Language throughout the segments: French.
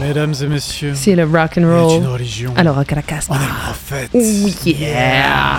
Mesdames et messieurs, c'est le rock and roll. une religion. Alors à Caracas. On est prophète. Oh yeah.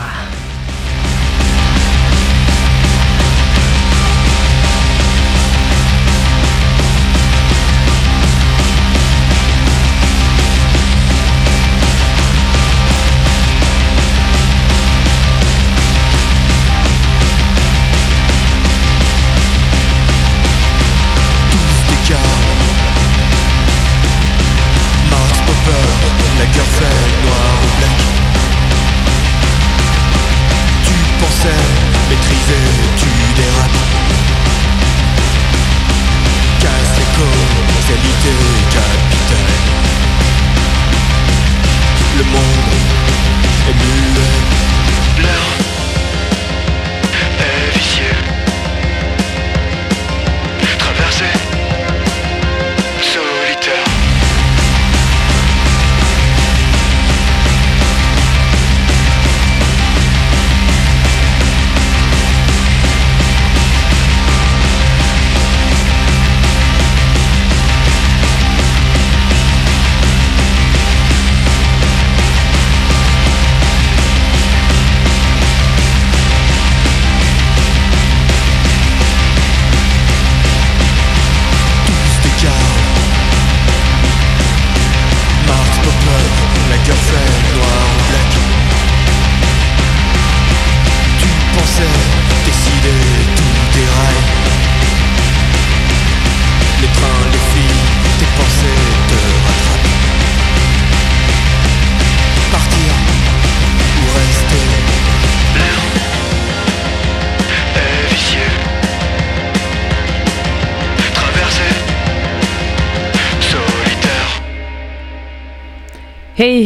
Hey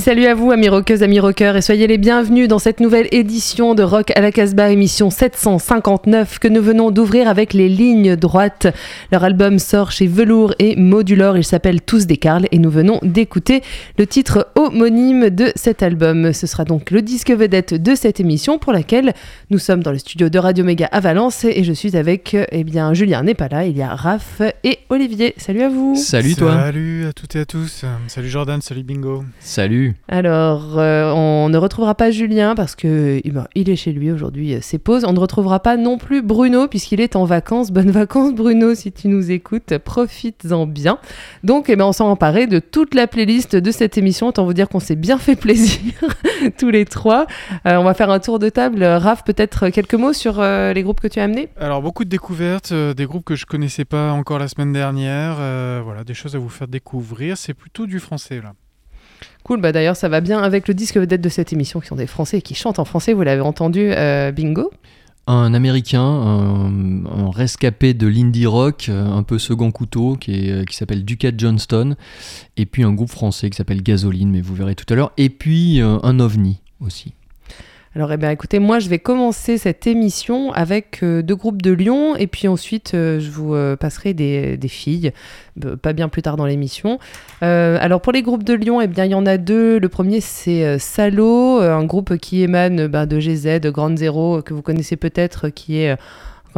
salut à vous amis rockeuses, amis rockeurs et soyez les bienvenus dans cette nouvelle édition de Rock à la Casbah, émission 759 que nous venons d'ouvrir avec les lignes droites. Leur album sort chez Velours et Modulor, il s'appelle Tous des Carles et nous venons d'écouter le titre homonyme de cet album. Ce sera donc le disque vedette de cette émission pour laquelle nous sommes dans le studio de Radio Méga à Valence et je suis avec, eh bien, Julien n'est pas là, il y a Raph et Olivier. Salut à vous. Salut toi. Salut à toutes et à tous. Salut Jordan, salut Bingo. Salut. Alors, euh, on ne retrouvera pas Julien parce que eh ben, il est chez lui aujourd'hui, euh, c'est pause. On ne retrouvera pas non plus Bruno puisqu'il est en vacances. Bonnes vacances Bruno si tu nous écoutes, profites-en bien. Donc, eh ben, on s'en emparait de toute la playlist de cette émission. Autant vous dire qu'on s'est bien fait plaisir tous les trois. Euh, on va faire un tour de table. Raph, peut-être quelques mots sur les groupes que tu as amenés? Alors, beaucoup de découvertes, des groupes que je connaissais pas encore la semaine dernière. voilà, des choses à vous faire découvrir. C'est plutôt du français là. Cool, bah d'ailleurs ça va bien avec le disque vedette de cette émission qui sont des Français et qui chantent en français, vous l'avez entendu, euh, bingo? Un Américain, un, rescapé de l'indie rock, euh, un peu second couteau, qui, euh, qui s'appelle Ducat Johnston, et puis un groupe français qui s'appelle Gasoline, mais vous verrez tout à l'heure, et puis un ovni aussi. Alors, eh bien, écoutez, moi, je vais commencer cette émission avec euh, deux groupes de Lyon, et puis ensuite, euh, je vous euh, passerai des, filles, pas bien plus tard dans l'émission. alors, pour les groupes de Lyon, eh bien, il y en a deux. Le premier, c'est Salo, un groupe qui émane ben, de GZ, de Grande Zéro, que vous connaissez peut-être, qui est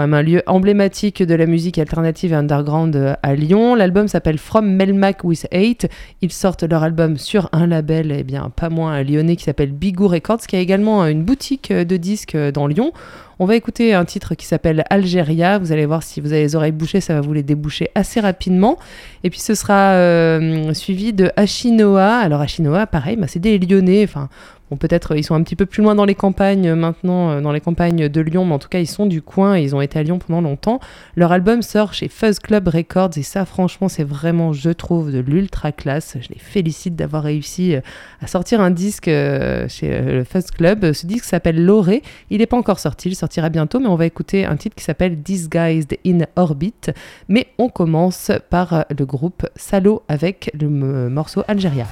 un lieu emblématique de la musique alternative et underground euh, à Lyon. L'album s'appelle From Melmac with Hate. Ils sortent leur album sur un label, eh bien, pas moins lyonnais, qui s'appelle Bigou Records, qui a également une boutique de disques euh, dans Lyon. On va écouter un titre qui s'appelle Algéria. Vous allez voir si vous avez les oreilles bouchées, ça va vous les déboucher assez rapidement. Et puis ce sera euh, suivi de Ashinoa. Alors Ashinoa, pareil, bah, c'est des Lyonnais. Bon, peut-être ils sont un petit peu plus loin dans les campagnes euh, maintenant, euh, dans les campagnes de Lyon, mais en tout cas ils sont du coin ils ont été à Lyon pendant longtemps. Leur album sort chez Fuzz Club Records et ça franchement c'est vraiment, je trouve, de l'ultra classe. Je les félicite d'avoir réussi euh, à sortir un disque chez le Fuzz Club. Ce disque s'appelle Loré. Il n'est pas encore sorti, il sortira bientôt, mais on va écouter un titre qui s'appelle Disguised in Orbit. Mais on commence par le groupe Salo avec le morceau Algéria.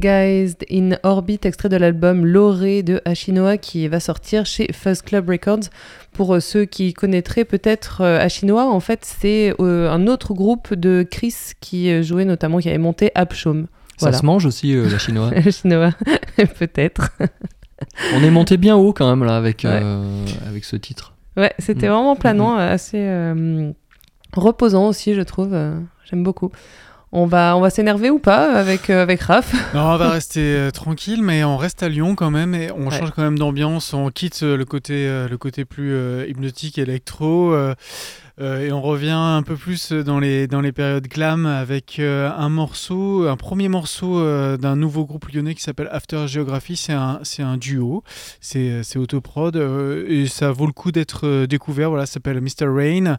Disguised in Orbit, extrait de l'album Loré de Ashinoa qui va sortir chez Fuzz Club Records. Pour euh, ceux qui connaîtraient peut-être euh, Ashinoa, en fait, c'est euh, un autre groupe de Chris qui jouait notamment, qui avait monté Abshom. Ça se mange aussi, la chinoise Chinois, peut-être. On est monté bien haut quand même là avec, avec ce titre. Ouais, c'était mm. vraiment planant, mm-hmm. assez reposant aussi, je trouve. J'aime beaucoup. On va, on va s'énerver ou pas avec, euh, avec Raph? Non, on va rester euh, tranquille, mais on reste à Lyon quand même et on change quand même d'ambiance. On quitte euh, le côté, le côté plus hypnotique électro. Euh, et on revient un peu plus dans les, dans les périodes glam avec euh, un morceau, un premier morceau euh, d'un nouveau groupe lyonnais qui s'appelle After Geography. C'est un, un duo, c'est, c'est autoprod et ça vaut le coup d'être découvert. Voilà, ça s'appelle Mr. Rain.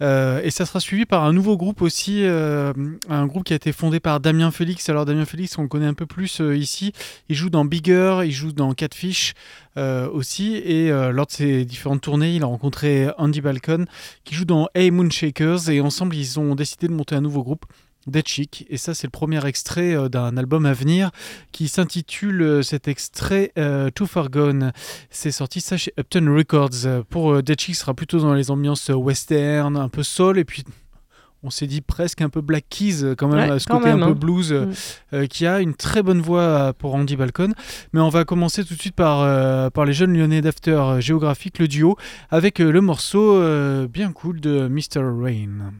et ça sera suivi par un nouveau groupe aussi, un groupe qui a été fondé par Damien Félix. Alors, Damien Félix, on le connaît un peu plus ici. Il joue dans Bigger, il joue dans Catfish. Euh, aussi. Et euh, lors de ses différentes tournées, il a rencontré Andy Balcon qui joue dans Hey Moonshakers. Et ensemble, ils ont décidé de monter un nouveau groupe. Dead Chic, et ça c'est le premier extrait euh, d'un album à venir qui s'intitule cet extrait Too Far Gone. C'est sorti ça chez Upton Records. Pour Dead Chic, sera plutôt dans les ambiances western, un peu soul, et puis on s'est dit presque un peu Black Keys euh, quand même, ce côté un peu hein. blues, euh, mm. euh, qui a une très bonne voix pour Andy Balcon. Mais on va commencer tout de suite par, par les jeunes lyonnais d'After Géographique, le duo, avec le morceau bien cool de Mr. Rain.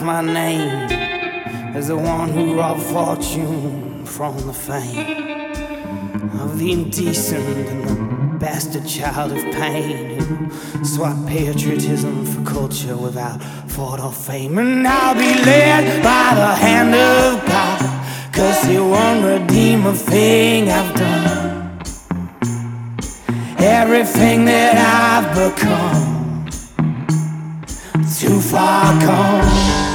My name as the one who robbed fortune from the fame of the indecent and the bastard child of pain who swapped patriotism for culture without thought or fame. And I'll be led by the hand of God, cause he won't redeem a thing I've done. Everything that I've become far gone.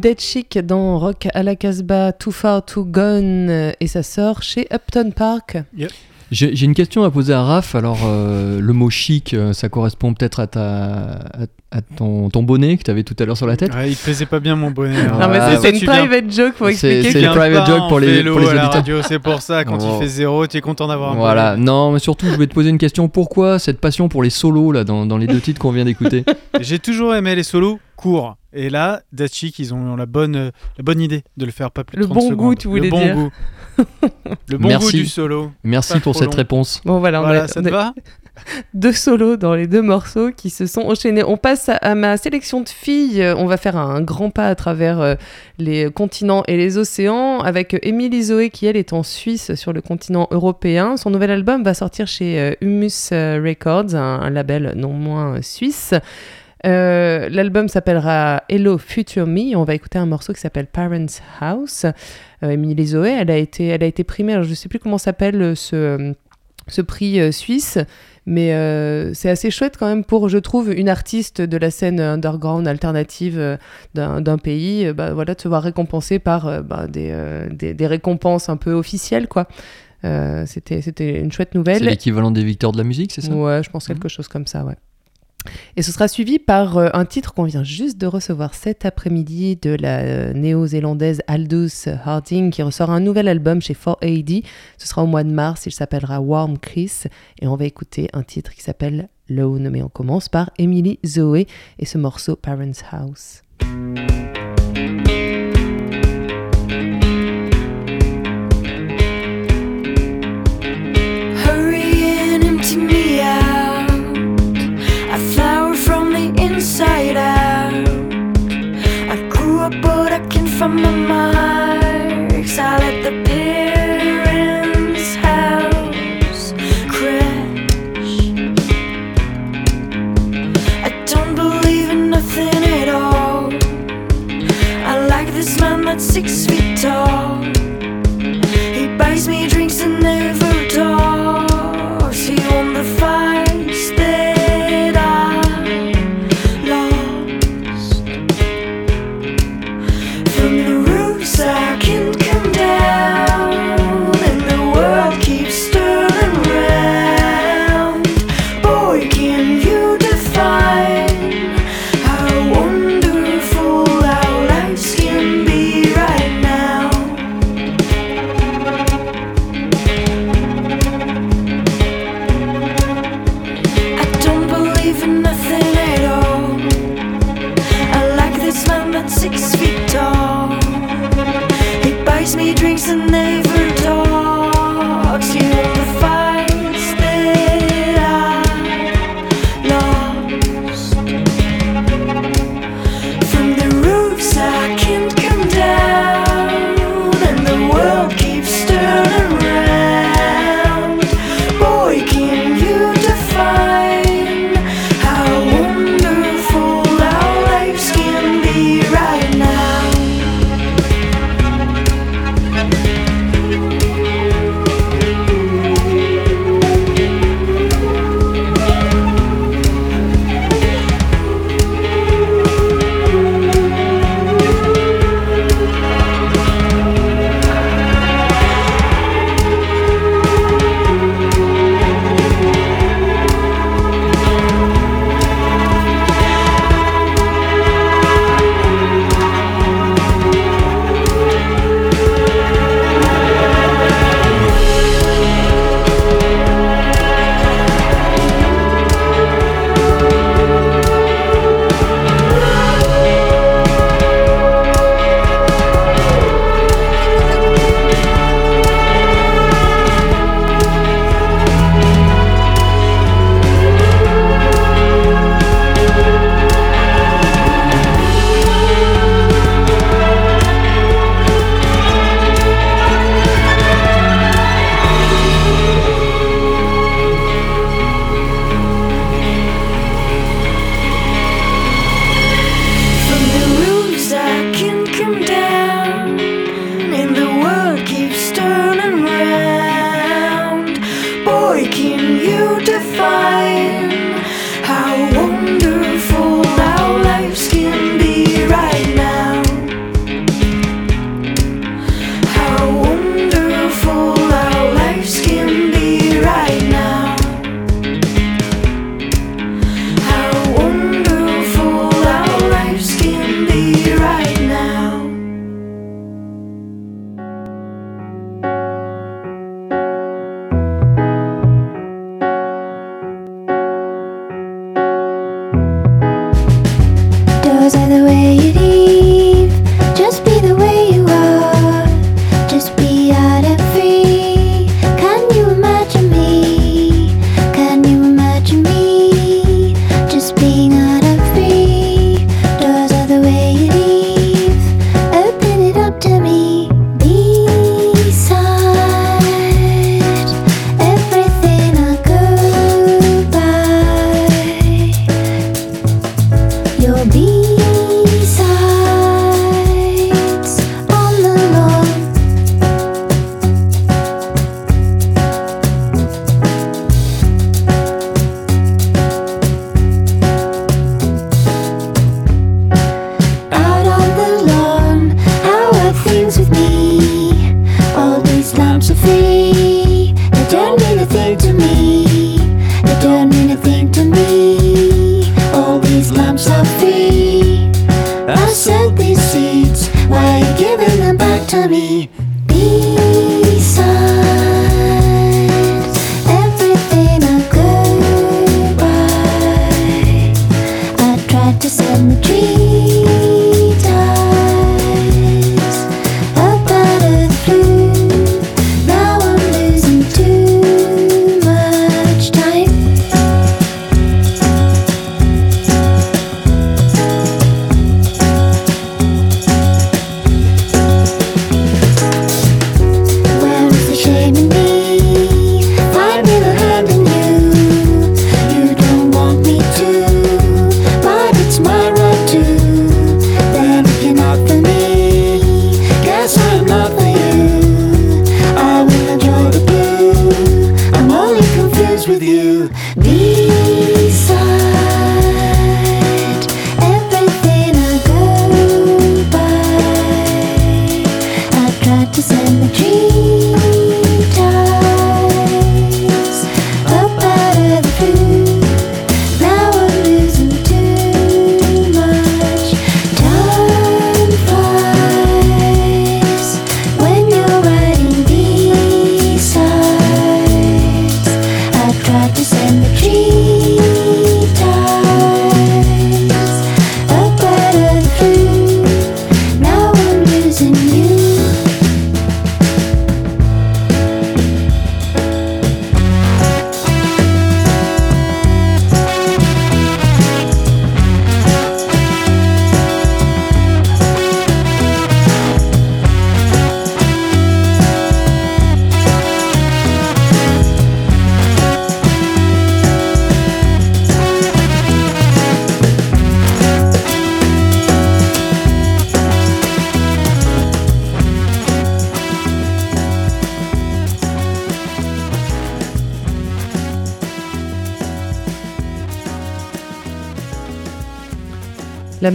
Dead Chic dans Rock à la Casbah, Too Far Too Gone, et ça sort chez Upton Park. J'ai j'ai une question à poser à Raph. Alors, euh, le mot chic, euh, ça correspond peut-être à, ta, à, à ton, ton bonnet que tu avais tout à l'heure sur la tête. Ouais, il te plaisait pas bien mon bonnet. hein. Non, mais Ah, toi, une tu viens- private joke pour C'est- expliquer c'est viens private joke pour les- pour les auditeurs. C'est pour ça, quand Oh. il fait zéro, tu es content d'avoir un Voilà, bonnet. non, mais surtout, je vais te poser une question. Pourquoi cette passion pour les solos là, dans, dans les deux titres qu'on vient d'écouter? J'ai toujours aimé les solos Et là, Datchik, ils ont la bonne, la bonne idée de le faire pas plus de Le 30 bon secondes. goût, tu voulais Le bon dire. goût. le bon Merci. goût du solo. Merci Pas pour cette long. réponse. Bon voilà, on voilà, a- ça on te a va deux solos dans les deux morceaux qui se sont enchaînés. On passe à, à ma sélection de filles. On va faire un grand pas à travers euh, les continents et les océans avec Émilie Zoé qui elle est en Suisse sur le continent européen. Son nouvel album va sortir chez euh, Humus euh, Records, un, un label non moins euh, suisse. Euh, L'album s'appellera Hello Future Me. On va écouter un morceau qui s'appelle Parents House. Euh, Émilie Zoé, elle a été, elle a été primée. Alors je sais plus comment s'appelle euh, ce, ce prix euh, suisse, mais euh, c'est assez chouette quand même pour, je trouve, une artiste de la scène underground alternative euh, d'un pays, euh, bah, voilà, de se voir récompensée par euh, bah, des, euh, des, des récompenses un peu officielles, quoi. Euh, C'était c'était une chouette C'est nouvelle. l'équivalent des victoires de la musique, c'est ça? Ouais, je pense quelque chose comme ça, ouais. Et ce sera suivi par euh, un titre qu'on vient juste de recevoir cet après-midi de la euh, néo-zélandaise Aldous Harding qui ressort un nouvel album chez 4AD. Ce sera au mois de mars, il s'appellera Warm Kiss et on va écouter un titre qui s'appelle Lone. Mais on commence par Emily Zoe et ce morceau Parents House.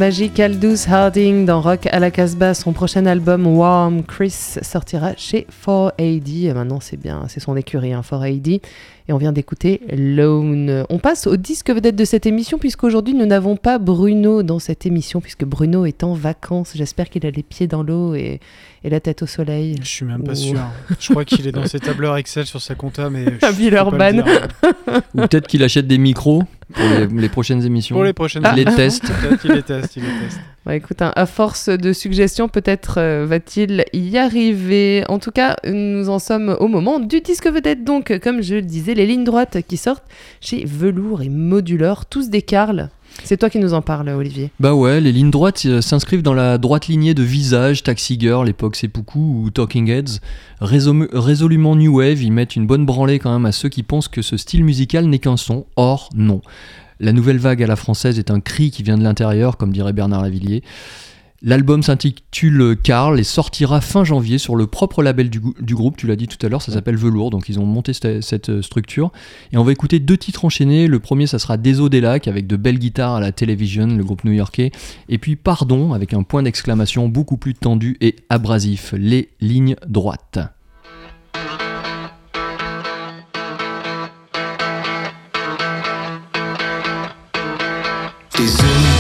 Magique Aldous Harding dans Rock à la Casbah, son prochain album Warm Chris sortira chez 4AD. Et Maintenant, c'est bien, c'est son écurie, hein, 4AD. Et on vient d'écouter Lone. On passe au disque vedette de cette émission, puisqu'aujourd'hui, nous n'avons pas Bruno dans cette émission, puisque Bruno est en vacances. J'espère qu'il a les pieds dans l'eau et, et la tête au soleil. Je suis même pas Ouh. sûr. Je crois qu'il est dans ses tableurs Excel sur sa compta, mais. je À Villeurbanne. Ou peut-être qu'il achète des micros pour les, les prochaines émissions. Pour les prochaines Il les teste. Les il les teste. Bah, écoute, hein, à force de suggestions, peut-être euh, va-t-il y arriver. En tout cas, nous en sommes au moment du disque vedette. Donc, comme je le disais, les lignes droites qui sortent chez Velours et Modulor, tous des Carl. C'est toi qui nous en parles, Olivier. Bah ouais, les lignes droites euh, s'inscrivent dans la droite lignée de Visage, Taxi Girl, l'époque Seppuku ou Talking Heads. Résolu- résolument New Wave, ils mettent une bonne branlée quand même à ceux qui pensent que ce style musical n'est qu'un son. Or, non. La nouvelle vague à la française est un cri qui vient de l'intérieur, comme dirait Bernard Lavillier. L'album s'intitule Carl et sortira fin janvier sur le propre label du, groupe, tu l'as dit tout à l'heure, ça s'appelle Velours, donc ils ont monté cette, cette, euh, structure. Et on va écouter deux titres enchaînés. Le premier, ça sera Des eaux des lacs avec de belles guitares à la télévision, le groupe new-yorkais. Et puis Pardon avec un point d'exclamation beaucoup plus tendu et abrasif, les lignes droites. Des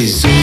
Des eaux,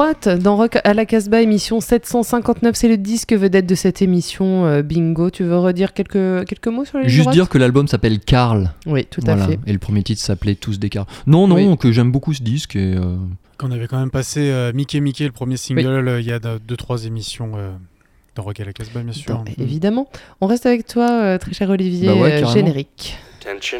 Dans Rock à la Casbah, émission 759, c'est le disque vedette de cette émission. euh, bingo, tu veux redire quelques, quelques mots sur les Juste droites dire que l'album s'appelle Carl. Oui, tout Voilà. à fait. Et le premier titre s'appelait Tous des Carl. Non, non, Oui. que j'aime beaucoup ce disque. Et, euh, Qu'on avait quand même passé euh, Mickey Mickey, le premier single, euh, il y a 2-3 émissions euh, dans Rock à la Casbah, bien sûr. Bon, évidemment. On reste avec toi, euh, très cher Olivier, Bah ouais, euh, générique. Tension.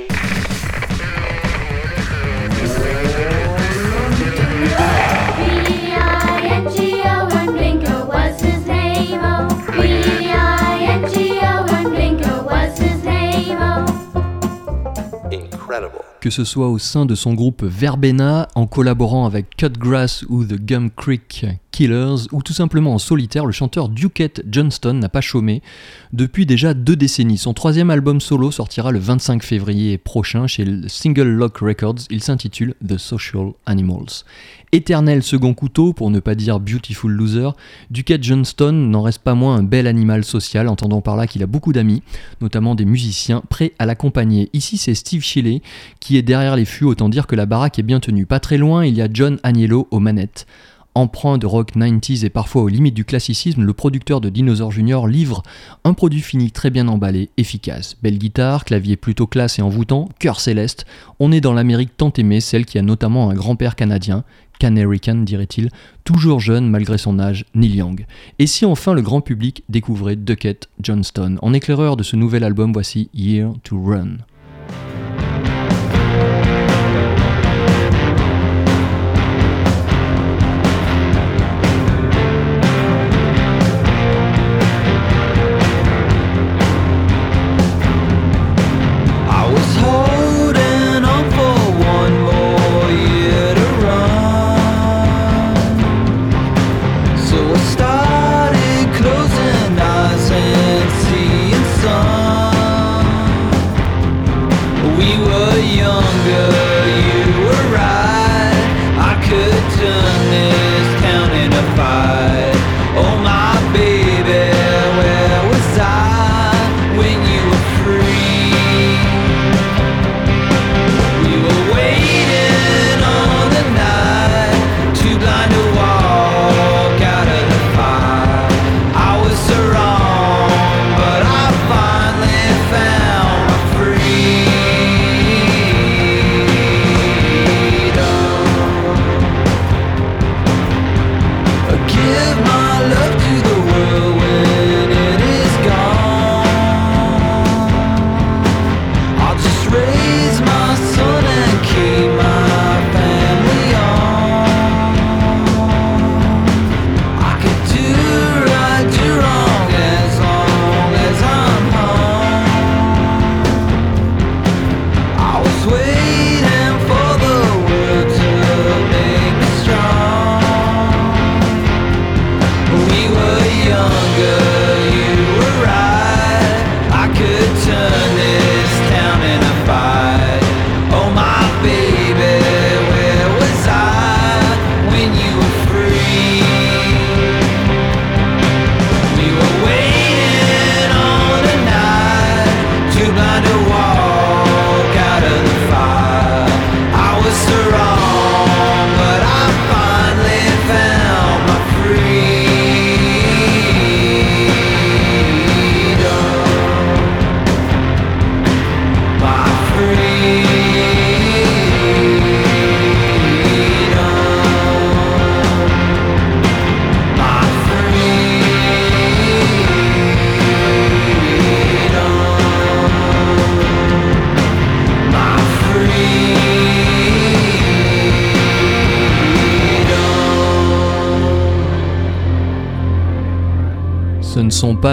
Que ce soit au sein de son groupe Verbena, en collaborant avec Cutgrass ou The Gum Creek Killers, ou tout simplement en solitaire, le chanteur Duquette Johnston n'a pas chômé depuis déjà deux décennies. Son troisième album solo sortira le 25 février prochain chez le Single Lock Records. Il s'intitule The Social Animals. Éternel second couteau, pour ne pas dire Beautiful Loser, Duquette Johnston n'en reste pas moins un bel animal social, entendant par là qu'il a beaucoup d'amis, notamment des musiciens prêts à l'accompagner. Ici, c'est Steve Shelley qui est derrière les fûts, autant dire que la baraque est bien tenue. Pas très loin, il y a John Agnello aux manettes. Empreint de rock 90s et parfois aux limites du classicisme, le producteur de Dinosaur Junior livre un produit fini très bien emballé, efficace. Belle guitare, clavier plutôt classe et envoûtant, cœur céleste. On est dans l'Amérique tant aimée, celle qui a notamment un grand-père canadien, Canarican dirait-il, toujours jeune malgré son âge, Neil Young. Et si enfin le grand public découvrait Duckett Johnston? En éclaireur de ce nouvel album, voici Year to Run.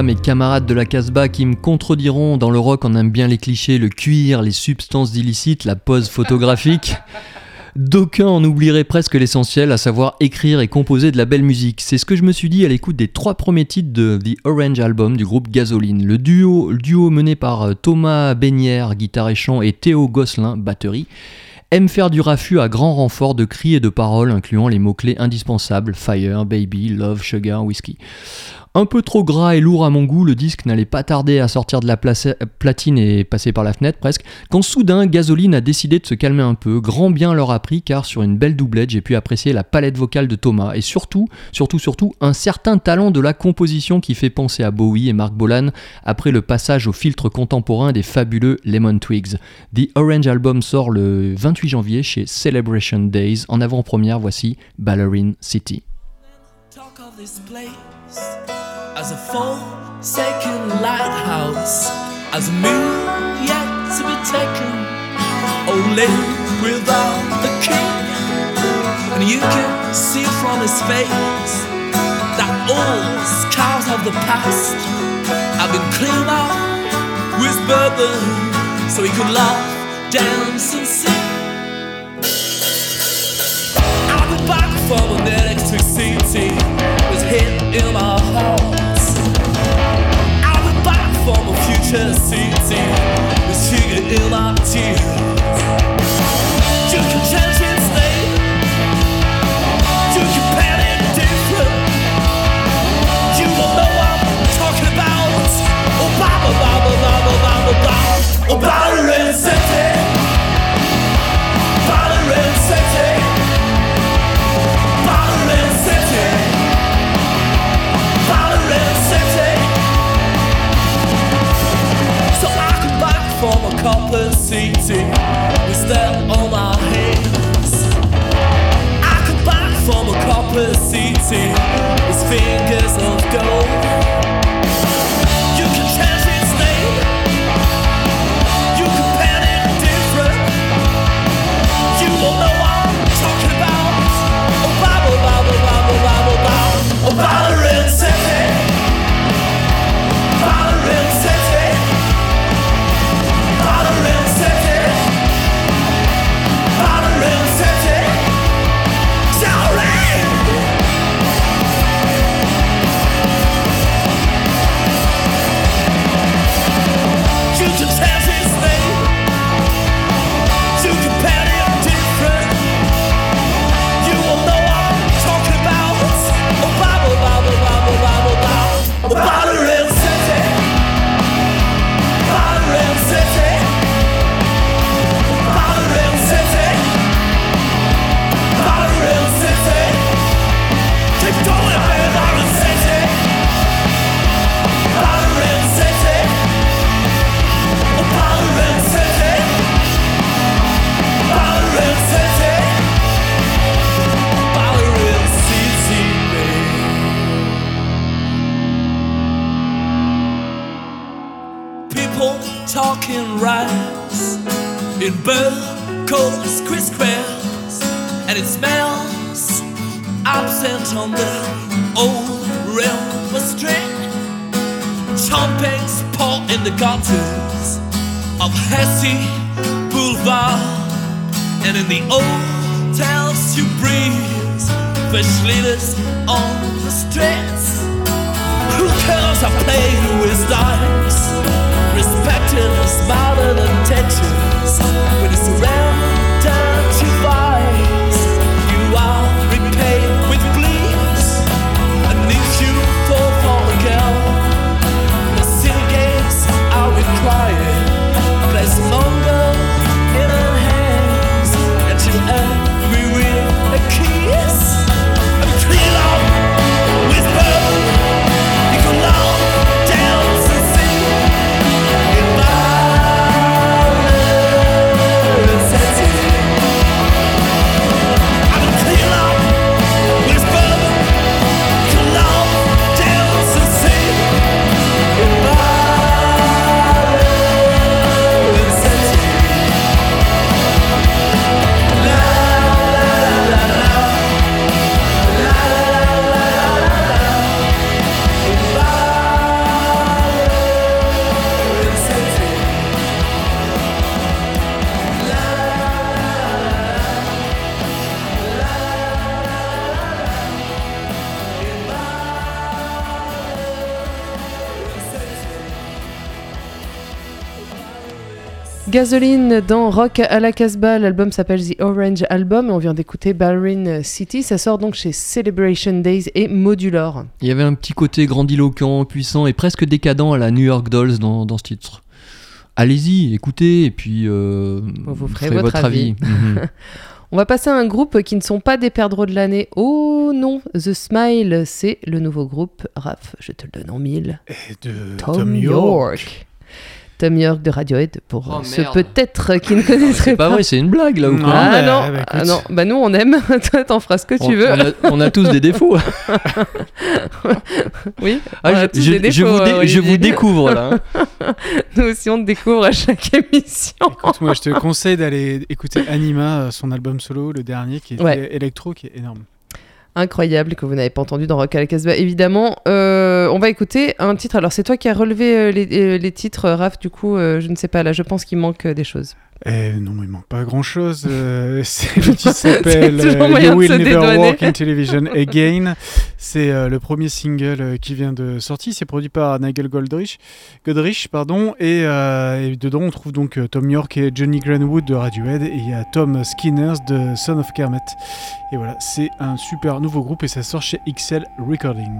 Mes camarades de la Casbah qui me contrediront. Dans le rock, on aime bien les clichés, le cuir, les substances illicites, la pose photographique. D'aucuns en oublieraient presque l'essentiel, à savoir écrire et composer de la belle musique. C'est ce que je me suis dit à l'écoute des trois premiers titres de The Orange Album du groupe Gasoline. Le duo, duo mené par euh, Thomas Benière, guitare et chant, et Théo Gosselin, batterie, aime faire du raffut à grand renfort de cris et de paroles, incluant les mots-clés indispensables Fire, Baby, Love, Sugar, Whiskey. Un peu trop gras et lourd à mon goût, le disque n'allait pas tarder à sortir de la platine et passer par la fenêtre presque, quand soudain Gasoline a décidé de se calmer un peu. Grand bien leur a pris car sur une belle doublette j'ai pu apprécier la palette vocale de Thomas et surtout, surtout, surtout, un certain talent de la composition qui fait penser à Bowie et Mark Bolan après le passage au filtre contemporain des fabuleux Lemon Twigs. The Orange Album sort le 28 janvier chez Celebration Days. En avant-première, voici Ballerine City. As a forsaken lighthouse, as a moon yet to be taken, only without the king. And you can see from his face that all scars of the past have been cleaned up with bourbon, so he could laugh, dance, and sing. I've been back electric city was hit in my heart. I've been back from a future city city with that on my hands. I come back from a copper city with fingers of gold. Gasoline dans Rock à la Casbah, l'album s'appelle The Orange Album et on vient d'écouter Ballerine City, ça sort donc chez Celebration Days et Modular. Il y avait un petit côté grandiloquent, puissant et presque décadent à la New York Dolls dans, dans ce titre. Allez-y, écoutez, et puis euh, Vous ferez votre avis. Mhm. On va passer à un groupe qui ne sont pas des perdreaux de l'année. Oh non, The Smile, c'est le nouveau groupe. Raph, je te le donne en mille. Et de Tom, York. Tom York de Radiohead, pour Oh, euh, ceux peut-être qui ne connaisseraient C'est pas pas. vrai, c'est une blague là ou quoi Ah bah, non, bah, ah non, bah nous on aime, toi t'en feras ce que on, tu veux. on a, on a tous des défauts. Oui, Ah, on a je, tous je- des je défauts, vous dé- euh, je vous découvre là. hein. Nous aussi on te découvre à chaque émission. Écoute, moi, je te conseille d'aller écouter Anima, euh, son album solo, le dernier, qui est Ouais. électro, qui est énorme. Incroyable que vous n'avez pas entendu dans Rock à la Casbah, évidemment. Euh, on va écouter un titre. Alors c'est toi qui as relevé euh, les, euh, les titres, Raph. Du coup, je ne sais pas. Là, je pense qu'il manque des choses. Eh, non, il manque pas grand chose. le titre s'appelle C'est euh, You Will Never dédouaner. Walk in Television Again. C'est euh, le premier single euh, qui vient de sortir. C'est produit par Nigel Goldrich, Godrich, pardon. Et, euh, et dedans, on trouve donc euh, Tom York et Johnny Greenwood de Radiohead. Et il y a Tom Skinners de Son of Kermit. Et voilà, c'est un super nouveau groupe et ça sort chez XL Recording.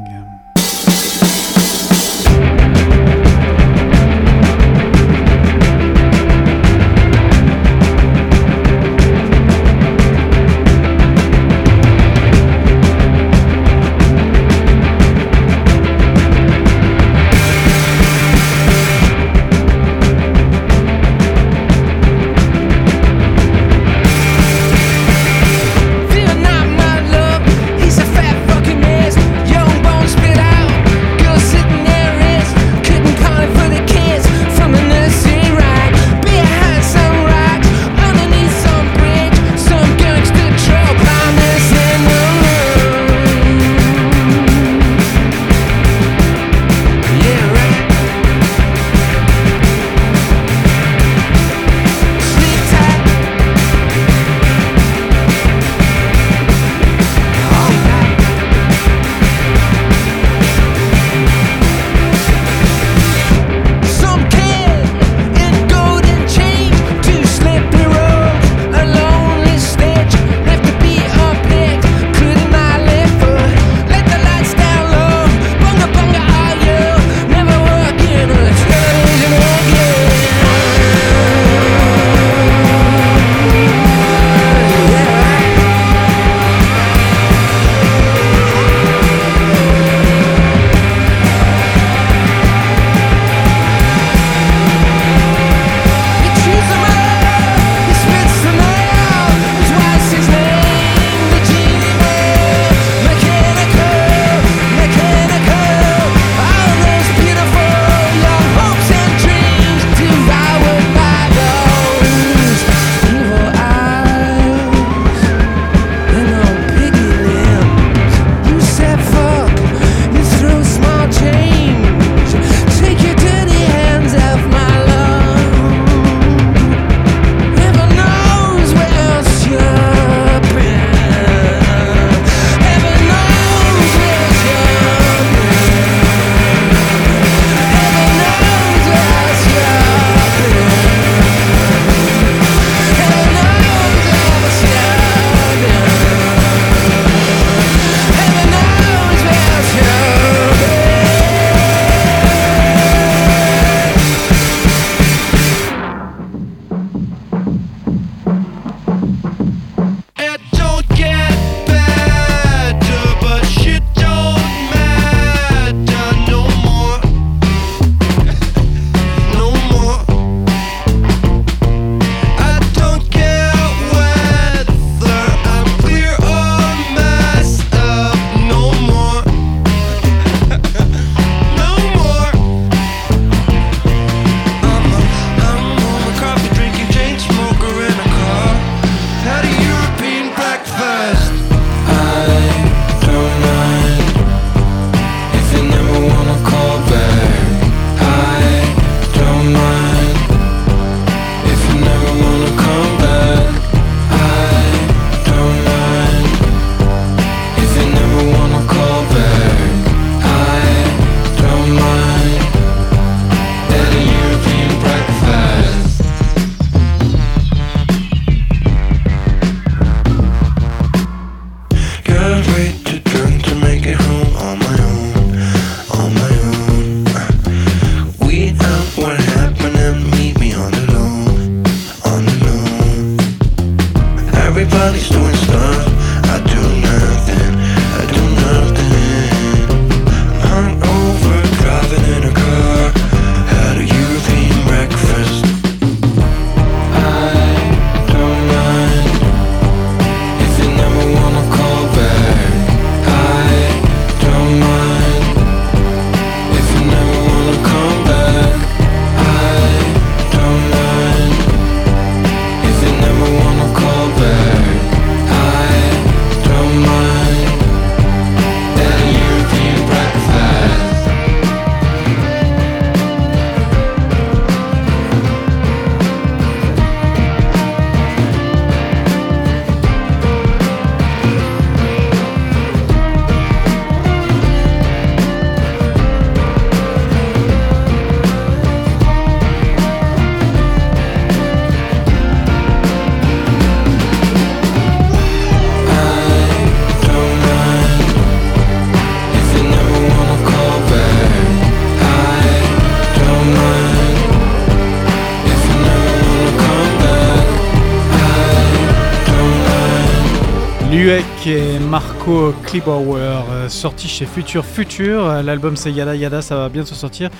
Klibauer, euh, sorti chez Future Future. L'album c'est Yada Yada, ça va bientôt sortir.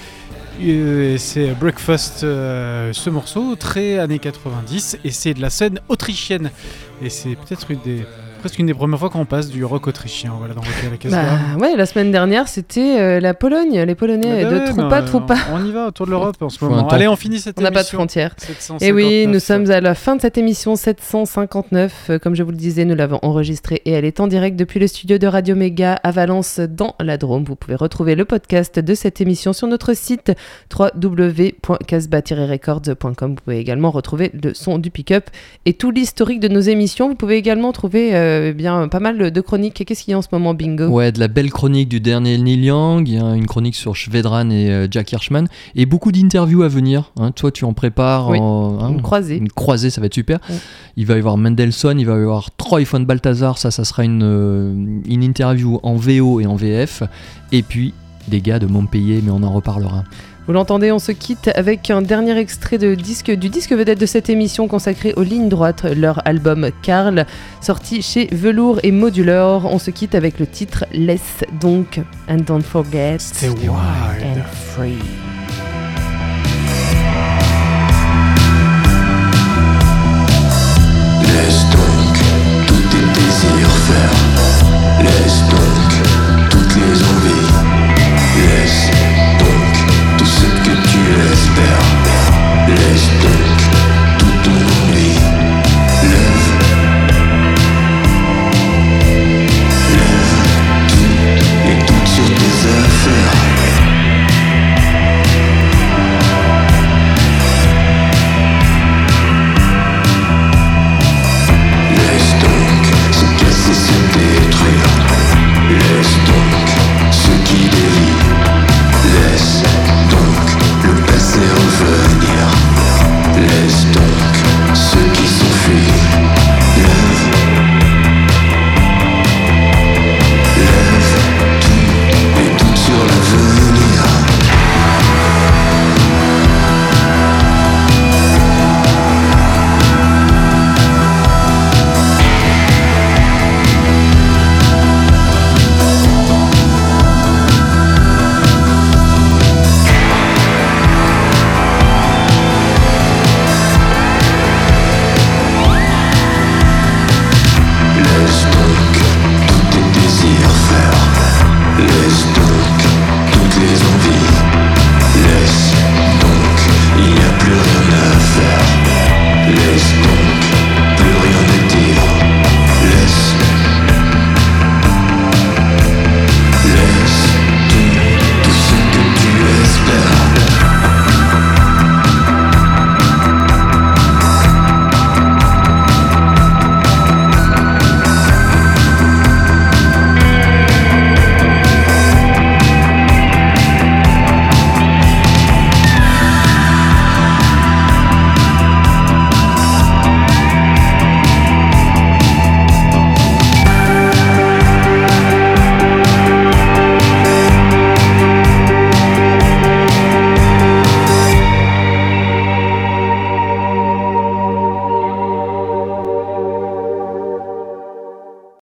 Euh, C'est Breakfast, euh, ce morceau, très années 90, et c'est de la scène autrichienne. Et c'est peut-être une des, presque une des premières fois qu'on passe du rock autrichien voilà, dans Rock à la Casbah. Bah ouais, la semaine dernière, c'était euh, la Pologne, les Polonais Bah de ouais, Troupa euh, Troupa. On y va autour de l'Europe en ce moment. temps. Allez, on finit cette On n'a pas de émission. frontières. 759. Et oui, nous sommes à la fin de cette émission 759. Euh, Comme je vous le disais, nous l'avons enregistrée et elle est en direct depuis le studio de Radio Méga à Valence dans la Drôme. Vous pouvez retrouver le podcast de cette émission sur notre site www.casbah-records.com. Vous pouvez également retrouver le son du pick-up et tout l'historique de nos émissions. Vous pouvez également trouver euh, bien pas mal de chroniques. Qu'est-ce qu'il y a en ce moment, Bingo? Ouais, de la belle chronique du dernier Neil Young, il y a une chronique sur Shvedran et euh, Jack Hirschman, et beaucoup d'interviews à venir. hein. Toi, tu en prépares Oui, en- hein, Une croisée. une croisée, ça va être super. Ouais. Il va y avoir Mendelssohn, il va y avoir Troy von Balthazar, ça, ça sera une, euh, une interview en VO et en VF. Et puis des gars de Montpellier, mais on en reparlera. Vous l'entendez, on se quitte avec un dernier extrait de disque, du disque vedette de cette émission consacré aux lignes droites, leur album Carl, sorti chez Velours et Modular. On se quitte avec le titre Less donc, and don't forget, Stay wild. and free. Laisse donc tous tes désirs faire. Laisse donc toutes les envies. Laisse